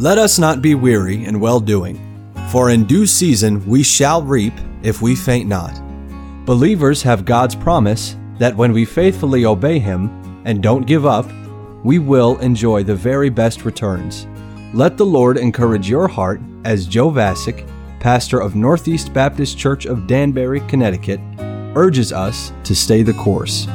Let us not be weary in well doing, for in due season we shall reap if we faint not. Believers have God's promise that when we faithfully obey Him and don't give up, we will enjoy the very best returns. Let the Lord encourage your heart as Joe Vasick, pastor of Northeast Baptist Church of Danbury, Connecticut, urges us to stay the course.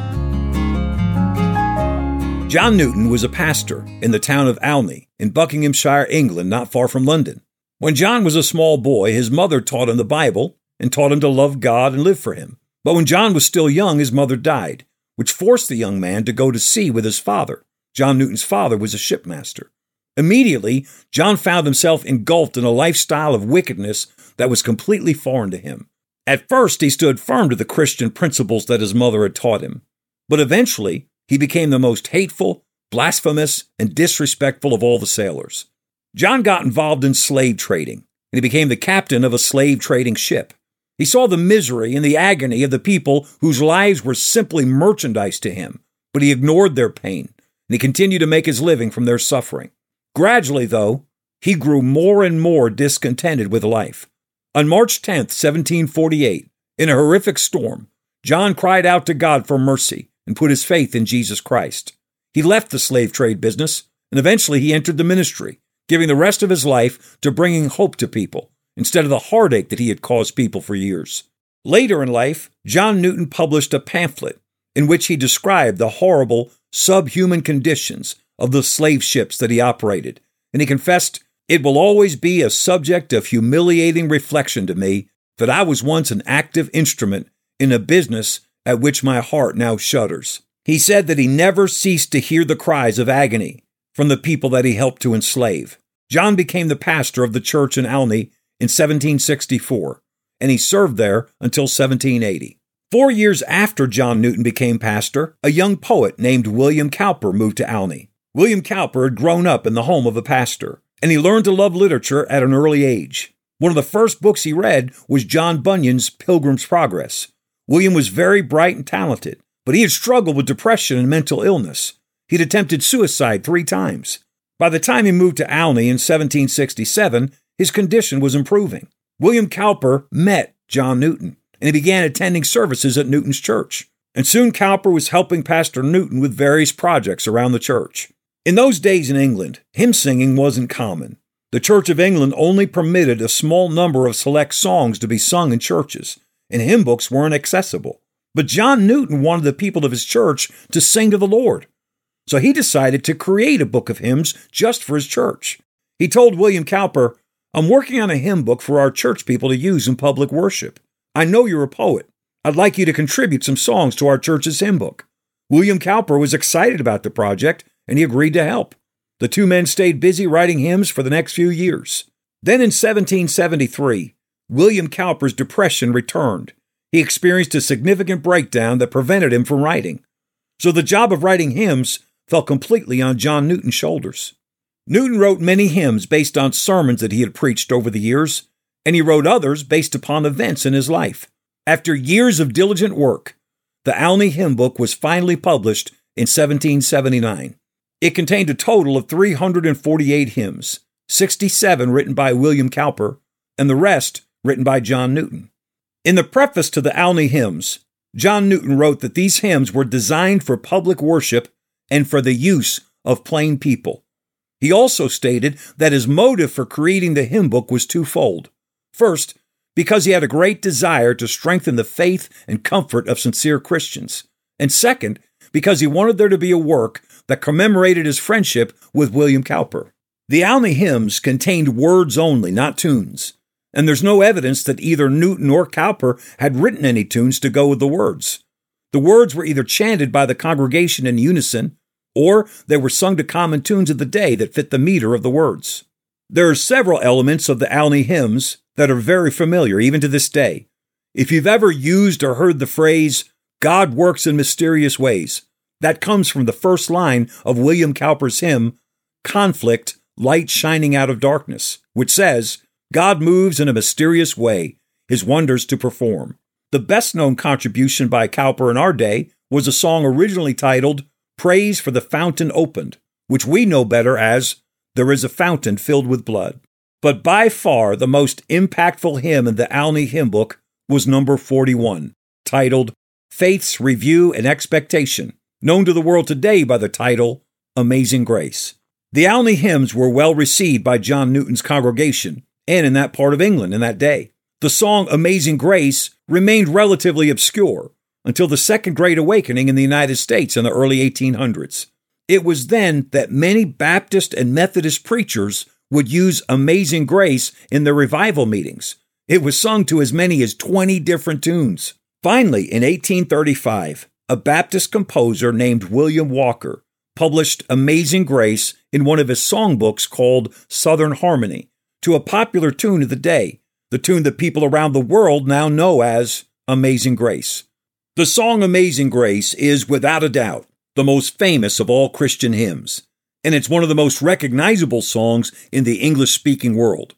John Newton was a pastor in the town of Olney in Buckinghamshire, England, not far from London. When John was a small boy, his mother taught him the Bible and taught him to love God and live for Him. But when John was still young, his mother died, which forced the young man to go to sea with his father. John Newton's father was a shipmaster. Immediately, John found himself engulfed in a lifestyle of wickedness that was completely foreign to him. At first, he stood firm to the Christian principles that his mother had taught him, but eventually, he became the most hateful, blasphemous, and disrespectful of all the sailors. John got involved in slave trading, and he became the captain of a slave trading ship. He saw the misery and the agony of the people whose lives were simply merchandise to him, but he ignored their pain, and he continued to make his living from their suffering. Gradually, though, he grew more and more discontented with life. On March 10, 1748, in a horrific storm, John cried out to God for mercy and put his faith in Jesus Christ. He left the slave trade business, and eventually he entered the ministry, giving the rest of his life to bringing hope to people instead of the heartache that he had caused people for years. Later in life, John Newton published a pamphlet in which he described the horrible, subhuman conditions of the slave ships that he operated, and he confessed, It will always be a subject of humiliating reflection to me that I was once an active instrument in a business at which my heart now shudders. He said that he never ceased to hear the cries of agony from the people that he helped to enslave. John became the pastor of the church in Olney in 1764, and he served there until 1780. Four years after John Newton became pastor, a young poet named William Cowper moved to Olney. William Cowper had grown up in the home of a pastor, and he learned to love literature at an early age. One of the first books he read was John Bunyan's Pilgrim's Progress. William was very bright and talented, but he had struggled with depression and mental illness. He'd attempted suicide three times. By the time he moved to Olney in 1767, his condition was improving. William Cowper met John Newton, and he began attending services at Newton's church. And soon Cowper was helping Pastor Newton with various projects around the church. In those days in England, hymn singing wasn't common. The Church of England only permitted a small number of select songs to be sung in churches, and hymn books weren't accessible. But John Newton wanted the people of his church to sing to the Lord. So he decided to create a book of hymns just for his church. He told William Cowper, I'm working on a hymn book for our church people to use in public worship. I know you're a poet. I'd like you to contribute some songs to our church's hymn book. William Cowper was excited about the project and he agreed to help. The two men stayed busy writing hymns for the next few years. Then in 1773, William Cowper's depression returned. He experienced a significant breakdown that prevented him from writing. So the job of writing hymns fell completely on John Newton's shoulders. Newton wrote many hymns based on sermons that he had preached over the years, and he wrote others based upon events in his life. After years of diligent work, the Olney Hymn Book was finally published in 1779. It contained a total of 348 hymns, 67 written by William Cowper, and the rest written by John Newton. In the preface to the Olney hymns, John Newton wrote that these hymns were designed for public worship and for the use of plain people. He also stated that his motive for creating the hymn book was twofold. First, because he had a great desire to strengthen the faith and comfort of sincere Christians. And second, because he wanted there to be a work that commemorated his friendship with William Cowper. The Olney hymns contained words only, not tunes, and there's no evidence that either Newton or Cowper had written any tunes to go with the words. The words were either chanted by the congregation in unison or they were sung to common tunes of the day that fit the meter of the words. There are several elements of the Olney hymns that are very familiar even to this day. If you've ever used or heard the phrase, God works in mysterious ways, that comes from the first line of William Cowper's hymn, Conflict, Light Shining Out of Darkness, which says, God moves in a mysterious way, his wonders to perform. The best known contribution by Cowper in our day was a song originally titled Praise for the Fountain Opened, which we know better as there is a fountain filled with blood. But by far the most impactful hymn in the Olney hymn book was number 41, titled Faith's Review and Expectation, known to the world today by the title Amazing Grace. The Olney hymns were well received by John Newton's congregation and in that part of England in that day. The song Amazing Grace remained relatively obscure until the Second Great Awakening in the United States in the early 1800s. It was then that many Baptist and Methodist preachers would use Amazing Grace in their revival meetings. It was sung to as many as 20 different tunes. Finally, in 1835, a Baptist composer named William Walker published Amazing Grace in one of his songbooks called Southern Harmony to a popular tune of the day, the tune that people around the world now know as Amazing Grace. The song Amazing Grace is, without a doubt, the most famous of all Christian hymns, and it's one of the most recognizable songs in the English speaking world.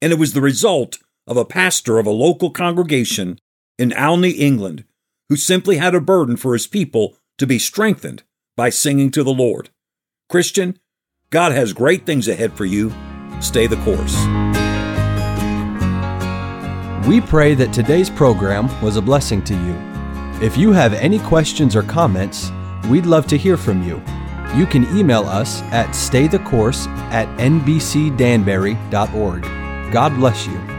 And it was the result of a pastor of a local congregation in Olney, England, who simply had a burden for his people to be strengthened by singing to the Lord. Christian, God has great things ahead for you. Stay the course. We pray that today's program was a blessing to you. If you have any questions or comments, we'd love to hear from you. You can email us at staythecourse at nbcdanbury.org. God bless you.